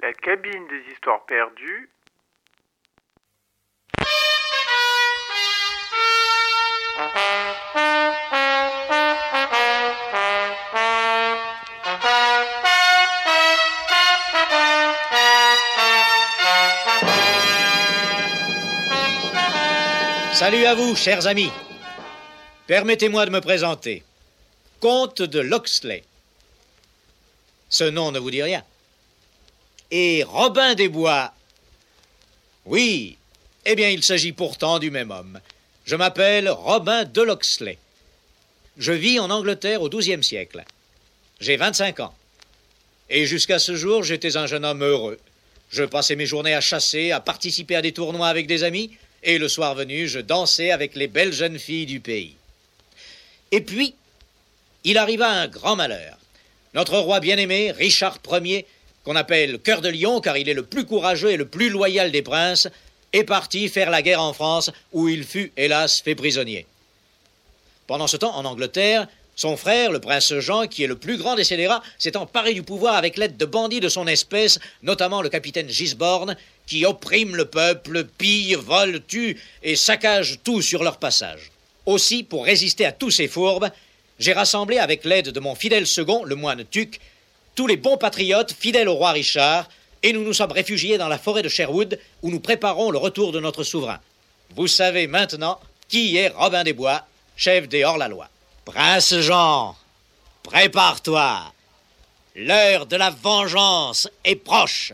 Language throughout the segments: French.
La cabine des histoires perdues. Salut à vous, chers amis. Permettez-moi de me présenter. Comte de Loxley. Ce nom ne vous dit rien. Et Robin des Bois. Oui, eh bien, il s'agit pourtant du même homme. Je m'appelle Robin de Loxley. Je vis en Angleterre au XIIe siècle. J'ai 25 ans. Et jusqu'à ce jour, j'étais un jeune homme heureux. Je passais mes journées à chasser, à participer à des tournois avec des amis, et le soir venu, je dansais avec les belles jeunes filles du pays. Et puis, il arriva un grand malheur. Notre roi bien-aimé, Richard Ier, qu'on appelle Cœur de Lion car il est le plus courageux et le plus loyal des princes, est parti faire la guerre en France, où il fut, hélas, fait prisonnier. Pendant ce temps, en Angleterre, son frère, le prince Jean, qui est le plus grand des scélérats, s'est emparé du pouvoir avec l'aide de bandits de son espèce, notamment le capitaine Gisborne, qui opprime le peuple, pille, vole, tue et saccage tout sur leur passage. Aussi, pour résister à tous ces fourbes, j'ai rassemblé avec l'aide de mon fidèle second, le moine Tuc, tous les bons patriotes fidèles au roi Richard, et nous nous sommes réfugiés dans la forêt de Sherwood, où nous préparons le retour de notre souverain. Vous savez maintenant qui est Robin des Bois, chef des hors-la-loi. Prince Jean, prépare-toi. L'heure de la vengeance est proche.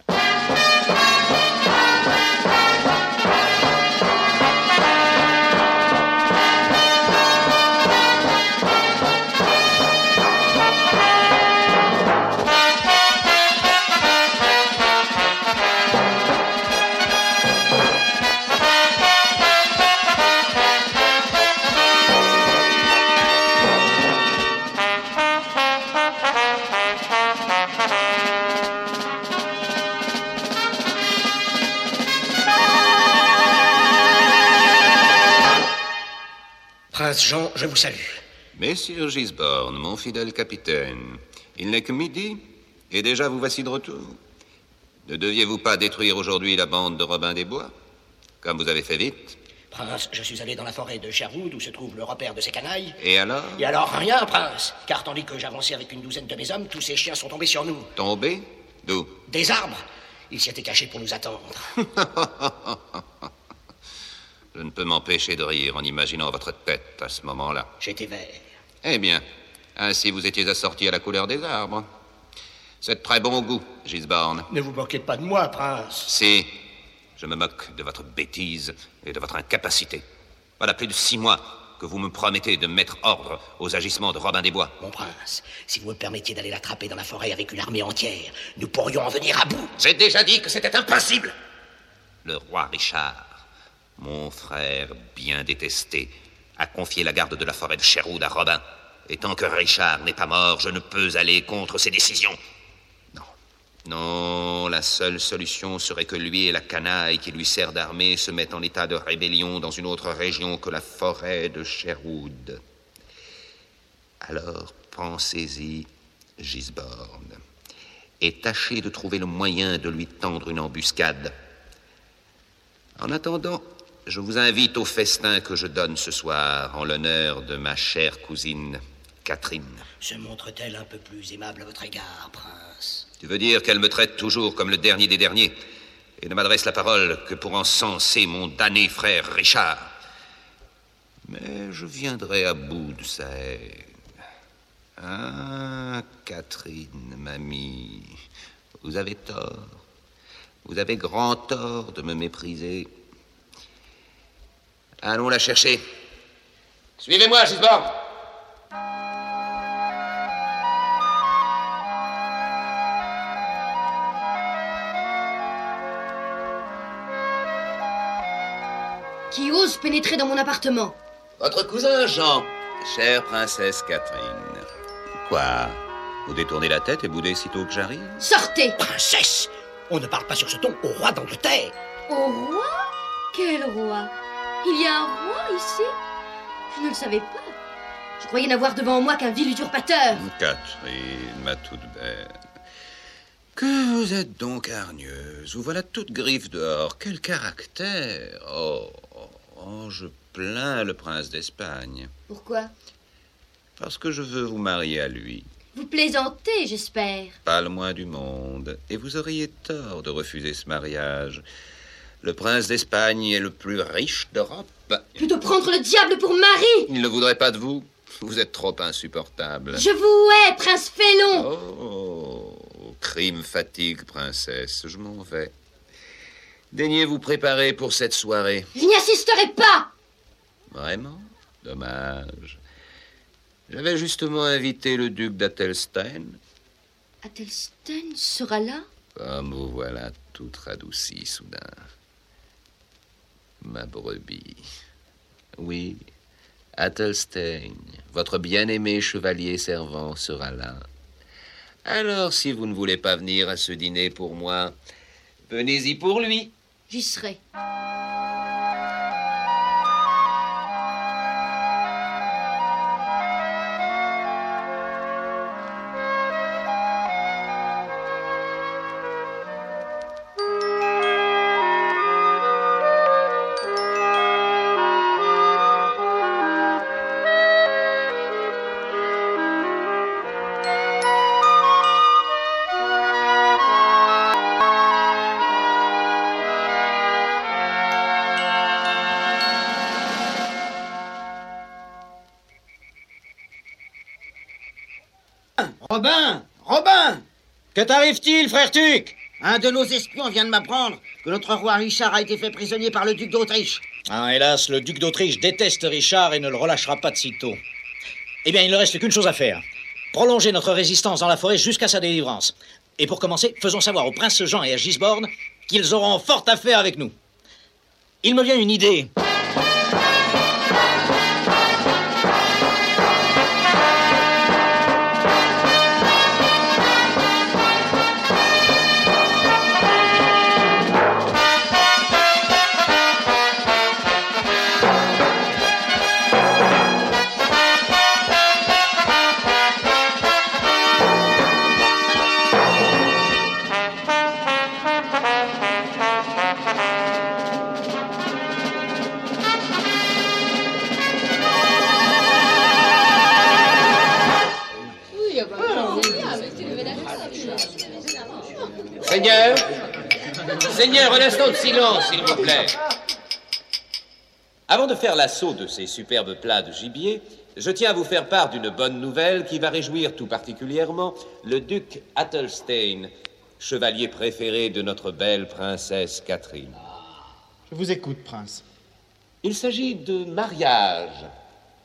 Je vous salue. Messire Gisborne, mon fidèle capitaine, il n'est que midi, et déjà vous voici de retour. Ne deviez-vous pas détruire aujourd'hui la bande de Robin des Bois? Comme vous avez fait vite Prince, je suis allé dans la forêt de Sherwood où se trouve le repère de ces canailles. Et alors? Et alors rien, prince, car tandis que j'avançais avec une douzaine de mes hommes, tous ces chiens sont tombés sur nous. Tombé D'où? Des arbres Ils s'y étaient cachés pour nous attendre. Je ne peux m'empêcher de rire en imaginant votre tête à ce moment-là. J'étais vert. Eh bien, ainsi vous étiez assorti à la couleur des arbres. C'est de très bon goût, Gisborne. Ne vous moquez pas de moi, prince. Si, je me moque de votre bêtise et de votre incapacité. Voilà plus de six mois que vous me promettez de mettre ordre aux agissements de Robin des Bois. Mon prince, si vous me permettiez d'aller l'attraper dans la forêt avec une armée entière, nous pourrions en venir à bout. J'ai déjà dit que c'était impossible. Le roi Richard, mon frère bien détesté, a confié la garde de la forêt de Sherwood à Robin. Et tant que Richard n'est pas mort, je ne peux aller contre ses décisions. Non. Non, la seule solution serait que lui et la canaille qui lui sert d'armée se mettent en état de rébellion dans une autre région que la forêt de Sherwood. Alors pensez-y, Gisborne, et tâchez de trouver le moyen de lui tendre une embuscade. En attendant, je vous invite au festin que je donne ce soir en l'honneur de ma chère cousine Catherine. Se montre-t-elle un peu plus aimable à votre égard, prince? Tu veux dire qu'elle me traite toujours comme le dernier des derniers et ne m'adresse la parole que pour encenser mon damné frère Richard Mais je viendrai à bout de sa haine. Ah, Catherine, mamie, vous avez tort. Vous avez grand tort de me mépriser. Allons la chercher. Suivez-moi, Gisborne. Qui ose pénétrer dans mon appartement Votre cousin Jean. Chère princesse Catherine. Quoi Vous détournez la tête et boudez sitôt que j'arrive Sortez Princesse On ne parle pas sur ce ton au roi d'Angleterre Au roi? Quel roi? Il y a un roi ici Je ne le savais pas. Je croyais n'avoir devant moi qu'un vil usurpateur. Catherine, ma toute belle. Que vous êtes donc hargneuse. Vous voilà toute griffe dehors. Quel caractère. Oh, oh, oh, je plains le prince d'Espagne. Pourquoi? Parce que je veux vous marier à lui. Vous plaisantez, j'espère. Pas le moins du monde. Et vous auriez tort de refuser ce mariage. Le prince d'Espagne est le plus riche d'Europe. Plutôt prendre le diable pour mari Il ne voudrait pas de vous. Vous êtes trop insupportable. Je vous hais, prince félon Oh, crime fatigue, princesse. Je m'en vais. Daignez vous préparer pour cette soirée. Je n'y assisterai pas Vraiment? Dommage. J'avais justement invité le duc d'Athelstein. Athelstein sera là? Comme vous voilà toute radoucie soudain. Ma brebis. Oui, Athelstein, votre bien-aimé chevalier servant sera là. Alors, si vous ne voulez pas venir à ce dîner pour moi, venez-y pour lui. J'y serai. Robin Robin Que t'arrive-t-il, frère Tuc? Un de nos espions vient de m'apprendre que notre roi Richard a été fait prisonnier par le duc d'Autriche. Ah, hélas, le duc d'Autriche déteste Richard et ne le relâchera pas de sitôt. Eh bien, il ne reste qu'une chose à faire. Prolonger notre résistance dans la forêt jusqu'à sa délivrance. Et pour commencer, faisons savoir au prince Jean et à Gisborne qu'ils auront fort à faire avec nous. Il me vient une idée. Faire l'assaut de ces superbes plats de gibier, je tiens à vous faire part d'une bonne nouvelle qui va réjouir tout particulièrement le duc Athelstein, chevalier préféré de notre belle princesse Catherine. Je vous écoute, prince. Il s'agit de mariage,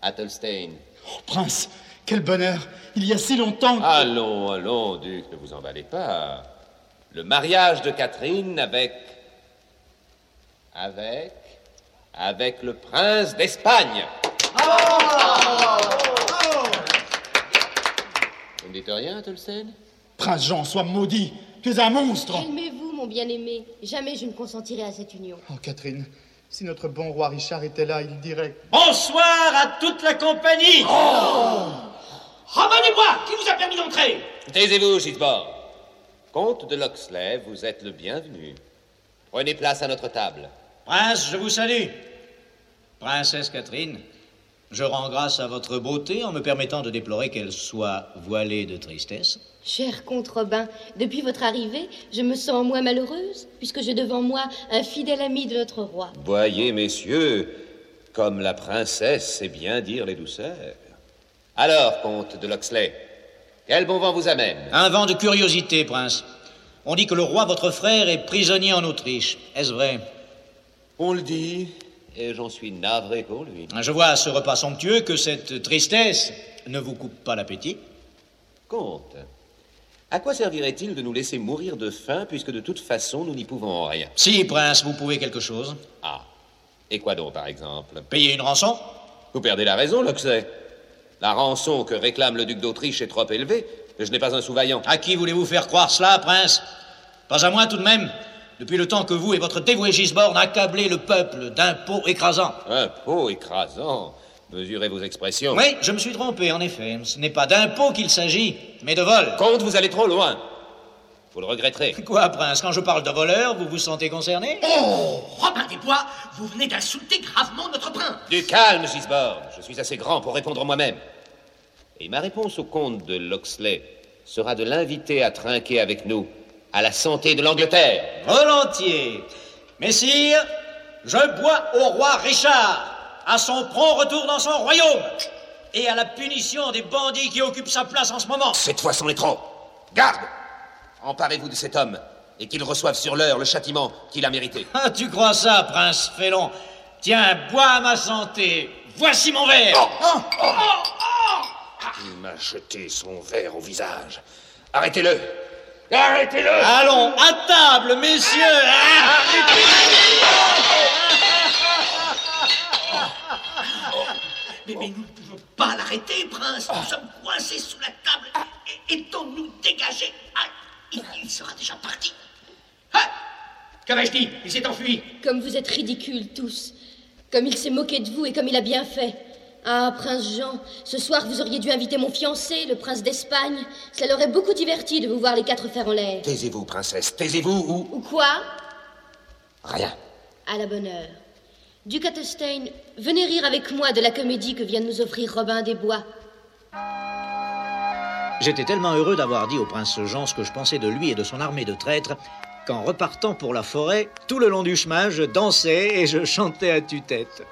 Athelstein. Oh, prince, quel bonheur Il y a si longtemps que... Allons, allons, duc, ne vous emballez pas. Le mariage de Catherine avec. avec. Avec le prince d'Espagne. Vous ne dites rien, Athelstein Prince Jean, sois maudit Tu es un monstre Calmez-vous, mon bien-aimé. Jamais je ne consentirai à cette union. Oh, Catherine, si notre bon roi Richard était là, il dirait... Bonsoir à toute la compagnie Robin des Bois, qui vous a permis d'entrer? Taisez-vous, Gisborne. Comte de Loxley, vous êtes le bienvenu. Prenez place à notre table. Prince, je vous salue. Princesse Catherine, je rends grâce à votre beauté en me permettant de déplorer qu'elle soit voilée de tristesse. Cher comte Robin, depuis votre arrivée, je me sens moins malheureuse, puisque j'ai devant moi un fidèle ami de notre roi. Voyez, messieurs, comme la princesse sait bien dire les douceurs. Alors, comte de Loxley, quel bon vent vous amène? Un vent de curiosité, prince. On dit que le roi, votre frère, est prisonnier en Autriche. Est-ce vrai? On le dit, et j'en suis navré pour lui. Je vois à ce repas somptueux que cette tristesse ne vous coupe pas l'appétit. Comte, à quoi servirait-il de nous laisser mourir de faim puisque de toute façon nous n'y pouvons rien? Si, prince, vous pouvez quelque chose. Ah, et quoi donc par exemple? Payer une rançon Vous perdez la raison, Loxley. La rançon que réclame le duc d'Autriche est trop élevée, et je n'ai pas un sous-vaillant. À qui voulez-vous faire croire cela, prince? Pas à moi tout de même. Depuis le temps que vous et votre dévoué Gisborne accablez le peuple d'impôts écrasants. Impôts écrasants Mesurez vos expressions. Oui, je me suis trompé, en effet. Ce n'est pas d'impôts qu'il s'agit, mais de vol. Comte, vous allez trop loin. Vous le regretterez. Quoi, prince Quand je parle de voleur, vous vous sentez concerné? Oh, Robin des Bois, vous venez d'insulter gravement notre prince. Du calme, Gisborne. Je suis assez grand pour répondre moi-même. Et ma réponse au comte de Loxley sera de l'inviter à trinquer avec nous à la santé de l'Angleterre. Volontiers. Messire, je bois au roi Richard, à son prompt retour dans son royaume, et à la punition des bandits qui occupent sa place en ce moment. Cette fois, c'en est trop. Garde Emparez-vous de cet homme, et qu'il reçoive sur l'heure le châtiment qu'il a mérité. Ah, tu crois ça, prince Félon? Tiens, bois à ma santé. Voici mon verre. Il m'a jeté son verre au visage. Arrêtez-le Arrêtez-le Allons, à table, messieurs. Mais, mais nous ne pouvons pas l'arrêter, prince. Nous sommes coincés sous la table. Et, Aidons-nous dégager. Ah, il, il sera déjà parti. Ah Qu'avais-je dit? Il s'est enfui. Comme vous êtes ridicules tous. Comme il s'est moqué de vous et comme il a bien fait. Ah, prince Jean, ce soir vous auriez dû inviter mon fiancé, le prince d'Espagne. Ça l'aurait beaucoup diverti de vous voir les quatre fers en l'air. Taisez-vous, princesse, taisez-vous ou... Ou quoi? Rien. À la bonne heure. Duc Attenstein, venez rire avec moi de la comédie que vient de nous offrir Robin des Bois. J'étais tellement heureux d'avoir dit au prince Jean ce que je pensais de lui et de son armée de traîtres qu'en repartant pour la forêt, tout le long du chemin, je dansais et je chantais à tue-tête.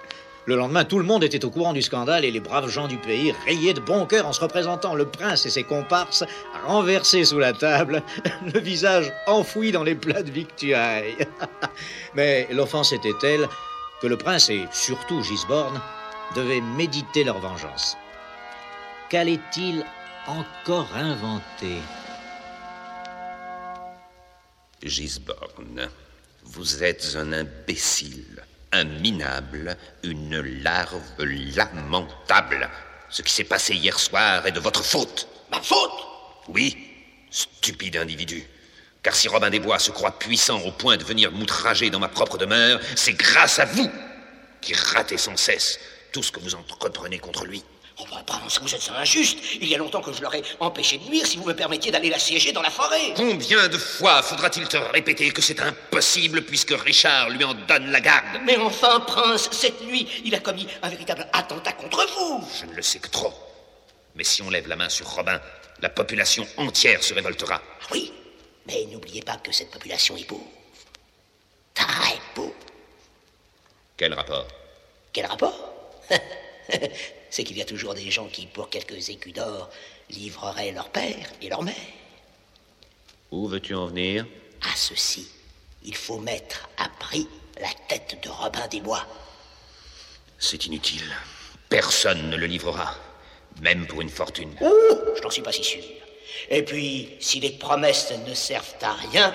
Le lendemain, tout le monde était au courant du scandale et les braves gens du pays riaient de bon cœur en se représentant le prince et ses comparses renversés sous la table, le visage enfoui dans les plats de victuailles. Mais l'offense était telle que le prince et surtout Gisborne devaient méditer leur vengeance. Qu'allait-il encore inventer? Gisborne, vous êtes un imbécile, un minable, une larve lamentable. Ce qui s'est passé hier soir est de votre faute. Ma faute? Oui, stupide individu. Car si Robin des Bois se croit puissant au point de venir m'outrager dans ma propre demeure, c'est grâce à vous qui ratez sans cesse tout ce que vous entreprenez contre lui. Oh, bah, prince, vous êtes injuste. Il y a longtemps que je l'aurais empêché de nuire si vous me permettiez d'aller l'assiéger dans la forêt. Combien de fois faudra-t-il te répéter que c'est impossible puisque Richard lui en donne la garde? Mais enfin, prince, cette nuit, il a commis un véritable attentat contre vous. Je ne le sais que trop. Mais si on lève la main sur Robin, la population entière se révoltera. Ah oui, mais n'oubliez pas que cette population est pauvre. Très pauvre. Quel rapport? Quel rapport? C'est qu'il y a toujours des gens qui, pour quelques écus d'or, livreraient leur père et leur mère. Où veux-tu en venir? À ceci, il faut mettre à prix la tête de Robin des Bois. C'est inutile. Personne ne le livrera, même pour une fortune. Ouh, je n'en suis pas si sûr. Et puis, si les promesses ne servent à rien,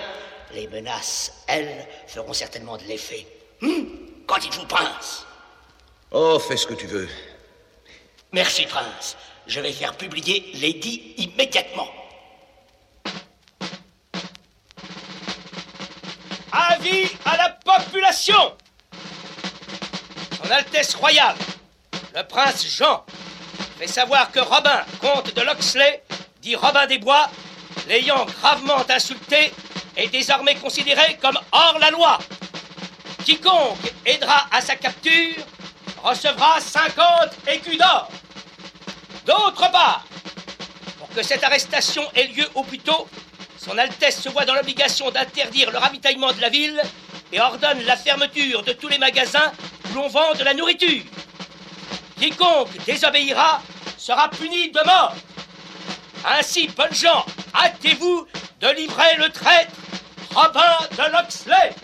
les menaces, elles, feront certainement de l'effet. Hum, quand il vous prince? Oh, fais ce que tu veux. Merci, prince. Je vais faire publier l'édit immédiatement. Avis à la population Son Altesse Royale, le prince Jean, fait savoir que Robin, comte de Loxley, dit Robin des Bois, l'ayant gravement insulté, est désormais considéré comme hors la loi. Quiconque aidera à sa capture recevra 50 écus d'or. D'autre part, pour que cette arrestation ait lieu au plus tôt, son Altesse se voit dans l'obligation d'interdire le ravitaillement de la ville et ordonne la fermeture de tous les magasins où l'on vend de la nourriture. Quiconque désobéira sera puni de mort. Ainsi, bonnes gens, hâtez-vous de livrer le traître Robin de Loxley.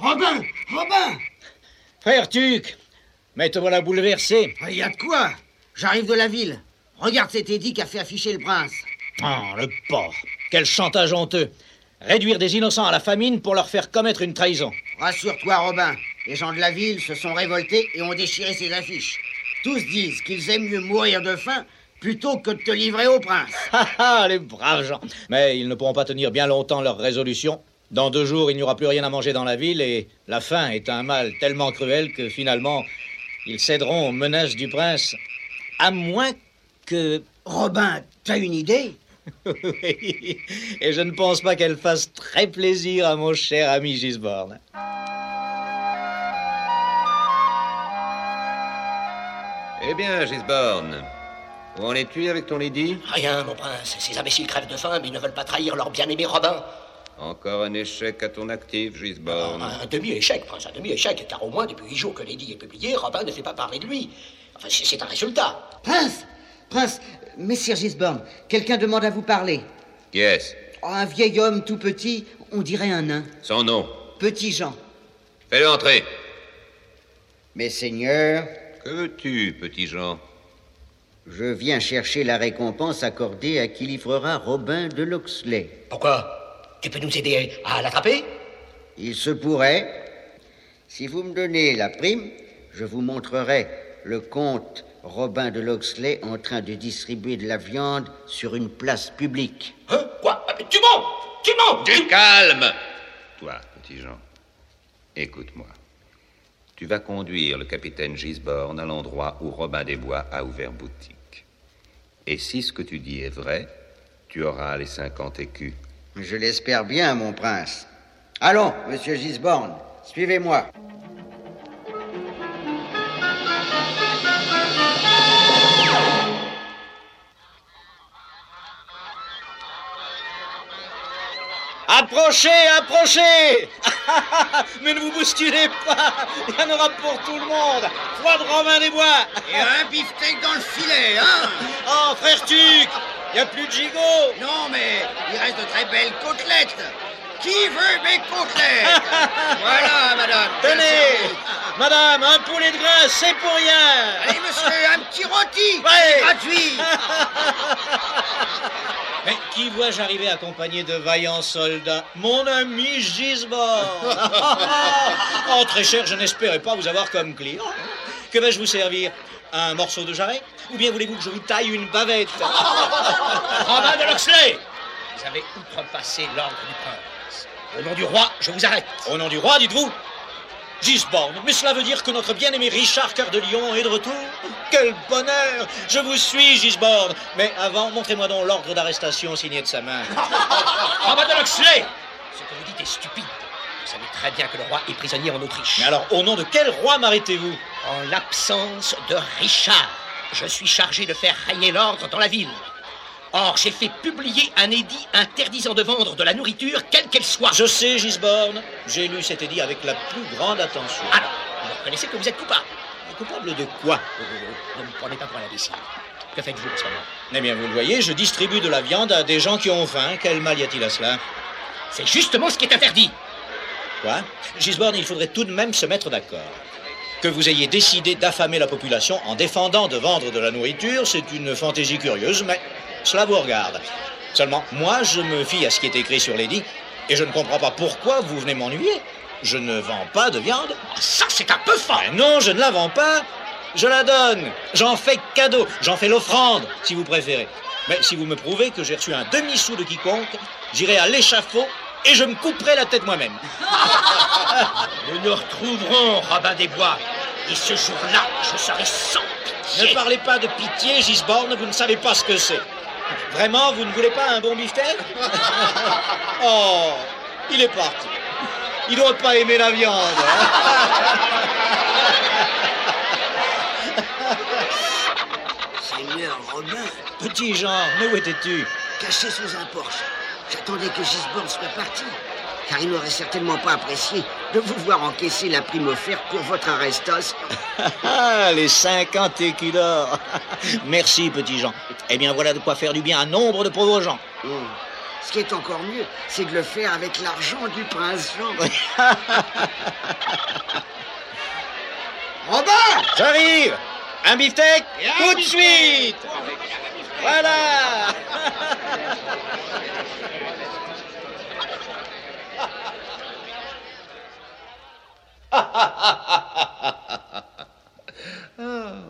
Robin Robin Frère Tuc, mais te voilà bouleversé. Il y a de quoi J'arrive de la ville. Regarde cet édit qu'a fait afficher le prince. Oh, le porc. Quel chantage honteux. Réduire des innocents à la famine pour leur faire commettre une trahison. Rassure-toi, Robin. Les gens de la ville se sont révoltés et ont déchiré ses affiches. Tous disent qu'ils aiment mieux mourir de faim plutôt que de te livrer au prince. Ah, ah, les braves gens. Mais ils ne pourront pas tenir bien longtemps leur résolution. Dans deux jours, il n'y aura plus rien à manger dans la ville et la faim est un mal tellement cruel que finalement, ils céderont aux menaces du prince. À moins que... Robin, t'as une idée Oui, et je ne pense pas qu'elle fasse très plaisir à mon cher ami Gisborne. Eh bien, Gisborne, où en es-tu avec ton lady Rien, mon prince. Ces imbéciles crèvent de faim, mais ils ne veulent pas trahir leur bien-aimé Robin. Encore un échec à ton actif, Gisborne. Un demi-échec, prince, un demi-échec, car au moins, depuis huit jours que Lady est publié, Robin ne fait pas parler de lui. Enfin, c'est c'est un résultat. Prince Prince, messire Gisborne, quelqu'un demande à vous parler. Qui est-ce? Oh, un vieil homme tout petit, on dirait un nain. Son nom? Petit Jean. Fais-le entrer. Messeigneurs, Que veux-tu, petit Jean? je viens chercher la récompense accordée à qui livrera Robin de Loxley. Pourquoi? Tu peux nous aider à l'attraper? Il se pourrait. Si vous me donnez la prime, je vous montrerai le comte Robin de Loxley en train de distribuer de la viande sur une place publique. Hein? Quoi? Tu mens Tu mens Du calme Toi, petit Jean, écoute-moi. Tu vas conduire le capitaine Gisborne à l'endroit où Robin des Bois a ouvert boutique. Et si ce que tu dis est vrai, tu auras les 50 écus. Je l'espère bien, mon prince. Allons, monsieur Gisborne, suivez-moi. Approchez, approchez. Mais ne vous bousculez pas. Il y en aura pour tout le monde. Trois de Romain des Bois. Et un beefsteak dans le filet, hein. Oh, frère Tuc Il n'y a plus de gigot Non, mais il reste de très belles côtelettes. Qui veut mes côtelettes Voilà, madame. Tenez Madame, un poulet de grain, c'est pour rien Allez, monsieur, un petit rôti Ouais. gratuit Mais qui vois-je arriver accompagné de vaillants soldats? Mon ami Gisborne Oh, très cher, je n'espérais pas vous avoir comme client. Que vais-je vous servir? Un morceau de jarret Ou bien voulez-vous que je vous taille une bavette? Robin de Loxley Vous avez outrepassé l'ordre du prince. Au nom du roi, je vous arrête. Au nom du roi, dites-vous Gisborne, mais cela veut dire que notre bien-aimé Richard Cœur de Lion est de retour Quel bonheur Je vous suis, Gisborne Mais avant, montrez-moi donc l'ordre d'arrestation signé de sa main. Robin de Loxley Ce que vous dites est stupide. Vous savez très bien que le roi est prisonnier en Autriche. Mais alors, au nom de quel roi m'arrêtez-vous? En l'absence de Richard, je suis chargé de faire régner l'ordre dans la ville. Or, j'ai fait publier un édit interdisant de vendre de la nourriture, quelle qu'elle soit. Je sais, Gisborne. J'ai lu cet édit avec la plus grande attention. Alors, vous reconnaissez que vous êtes coupable. Coupable de quoi? Oh, oh, oh, ne me prenez pas pour un imbécile. Que faites-vous en ce moment? Eh bien, vous le voyez, je distribue de la viande à des gens qui ont faim. Quel mal y a-t-il à cela? C'est justement ce qui est interdit. Quoi? Gisborne, il faudrait tout de même se mettre d'accord. Que vous ayez décidé d'affamer la population en défendant de vendre de la nourriture, c'est une fantaisie curieuse, mais cela vous regarde. Seulement, moi, je me fie à ce qui est écrit sur l'édit, et je ne comprends pas pourquoi vous venez m'ennuyer. Je ne vends pas de viande. Ça, c'est un peu fort. Non, je ne la vends pas. Je la donne. J'en fais cadeau. J'en fais l'offrande, si vous préférez. Mais si vous me prouvez que j'ai reçu un demi-sou de quiconque, j'irai à l'échafaud et je me couperai la tête moi-même. Nous nous retrouverons, Robin des Bois. Et ce jour-là, je serai sans Ne pitié. parlez pas de pitié, Gisborne, vous ne savez pas ce que c'est. Vraiment, vous ne voulez pas un bon beefsteak Oh, il est parti. Il doit pas aimer la viande. Seigneur Robin, Petit Jean, mais où étais-tu? Caché sous un porche. J'attendais que Gisborne soit parti. Car il n'aurait certainement pas apprécié de vous voir encaisser la prime offerte pour votre arrestation. Ah, les 50 écus d'or. Merci, petit Jean. Eh bien, voilà de quoi faire du bien à nombre de pauvres gens. Ce qui est encore mieux, c'est de le faire avec l'argent du prince Jean. Robin J'arrive Un beefsteak Tout de suite Voilà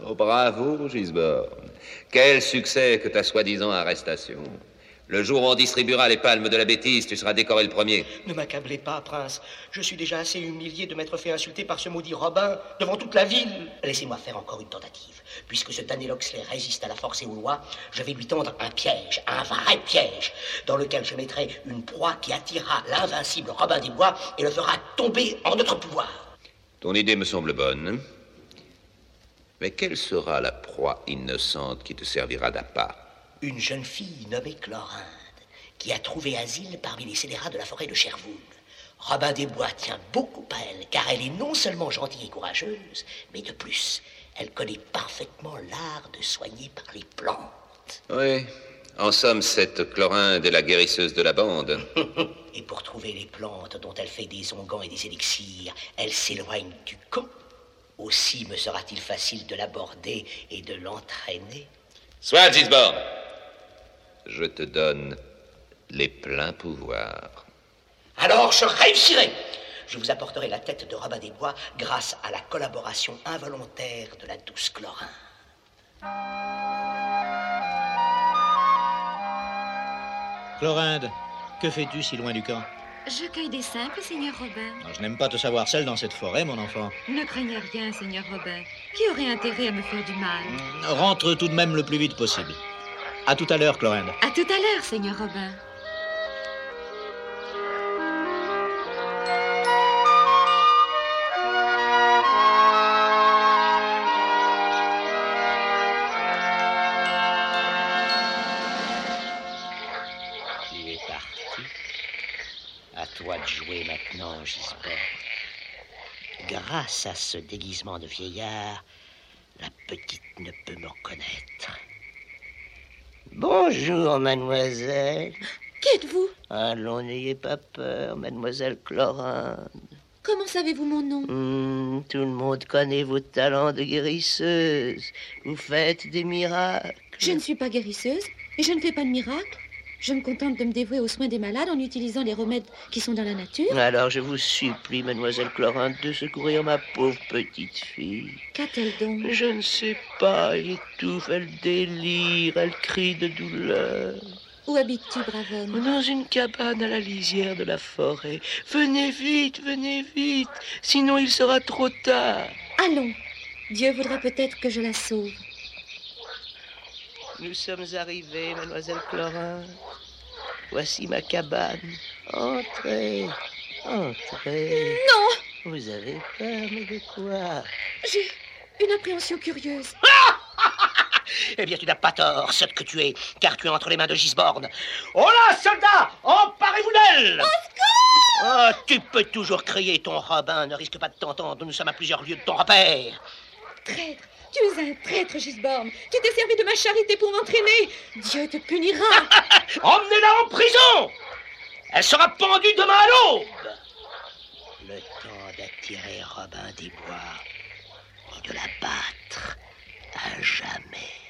oh, bravo, Gisborne. Quel succès que ta soi-disant arrestation. Le jour où on distribuera les palmes de la bêtise, tu seras décoré le premier. Ne m'accablez pas, prince. Je suis déjà assez humilié de m'être fait insulter par ce maudit Robin devant toute la ville. Laissez-moi faire encore une tentative. Puisque ce Daniel Oxley résiste à la force et aux lois, je vais lui tendre un piège, un vrai piège, dans lequel je mettrai une proie qui attirera l'invincible Robin des Bois et le fera tomber en notre pouvoir. Ton idée me semble bonne. Mais quelle sera la proie innocente qui te servira d'appât? Une jeune fille nommée Chlorinde, qui a trouvé asile parmi les scélérats de la forêt de Cherbourg. Robin des Bois tient beaucoup à elle, car elle est non seulement gentille et courageuse, mais de plus, elle connaît parfaitement l'art de soigner par les plantes. Oui. En somme, cette Chlorinde est la guérisseuse de la bande. Et pour trouver les plantes dont elle fait des onguents et des élixirs, elle s'éloigne du camp. Aussi me sera-t-il facile de l'aborder et de l'entraîner. Soit, Gisborne. Je te donne les pleins pouvoirs. Alors je réussirai. Je vous apporterai la tête de Robin des Bois grâce à la collaboration involontaire de la douce Chlorinde. Chlorinde, que fais-tu si loin du camp Je cueille des simples, Seigneur Robin. Non, Je n'aime pas te savoir seul dans cette forêt, mon enfant. Ne craignez rien, Seigneur Robin. Qui aurait intérêt à me faire du mal Rentre tout de même le plus vite possible. À tout à l'heure, Chlorinde. À tout à l'heure, Seigneur Robin. Jouer maintenant, Gisbert. Grâce à ce déguisement de vieillard, la petite ne peut me reconnaître. Bonjour, mademoiselle. Qui êtes-vous Allons, n'ayez pas peur, mademoiselle Chlorinde. Comment savez-vous mon nom? Hmm, tout le monde connaît vos talents de guérisseuse. Vous faites des miracles. Je ne suis pas guérisseuse et je ne fais pas de miracle. Je me contente de me dévouer aux soins des malades en utilisant les remèdes qui sont dans la nature. Alors je vous supplie, mademoiselle Chlorinde, de secourir ma pauvre petite fille. Qu'a-t-elle donc Je ne sais pas, elle étouffe, elle délire, elle crie de douleur. Où habites-tu, brave homme? Dans une cabane à la lisière de la forêt. Venez vite, venez vite, sinon il sera trop tard. Allons. Dieu voudra peut-être que je la sauve. Nous sommes arrivés, mademoiselle Chlorinde. Voici ma cabane. Entrez, entrez. Non Vous avez peur, mais de quoi? J'ai une appréhension curieuse. Eh bien, tu n'as pas tort, sotte que tu es, car tu es entre les mains de Gisborne. Oh là, soldats, emparez-vous d'elle Oh, tu peux toujours crier, ton Robin ne risque pas de t'entendre, nous sommes à plusieurs lieues de ton repère. Traître. Tu es un traître, Gisborne. Tu t'es servi de ma charité pour m'entraîner. Dieu te punira. Emmenez-la en prison. Elle sera pendue demain à l'aube. Le temps d'attirer Robin des Bois et de la battre à jamais.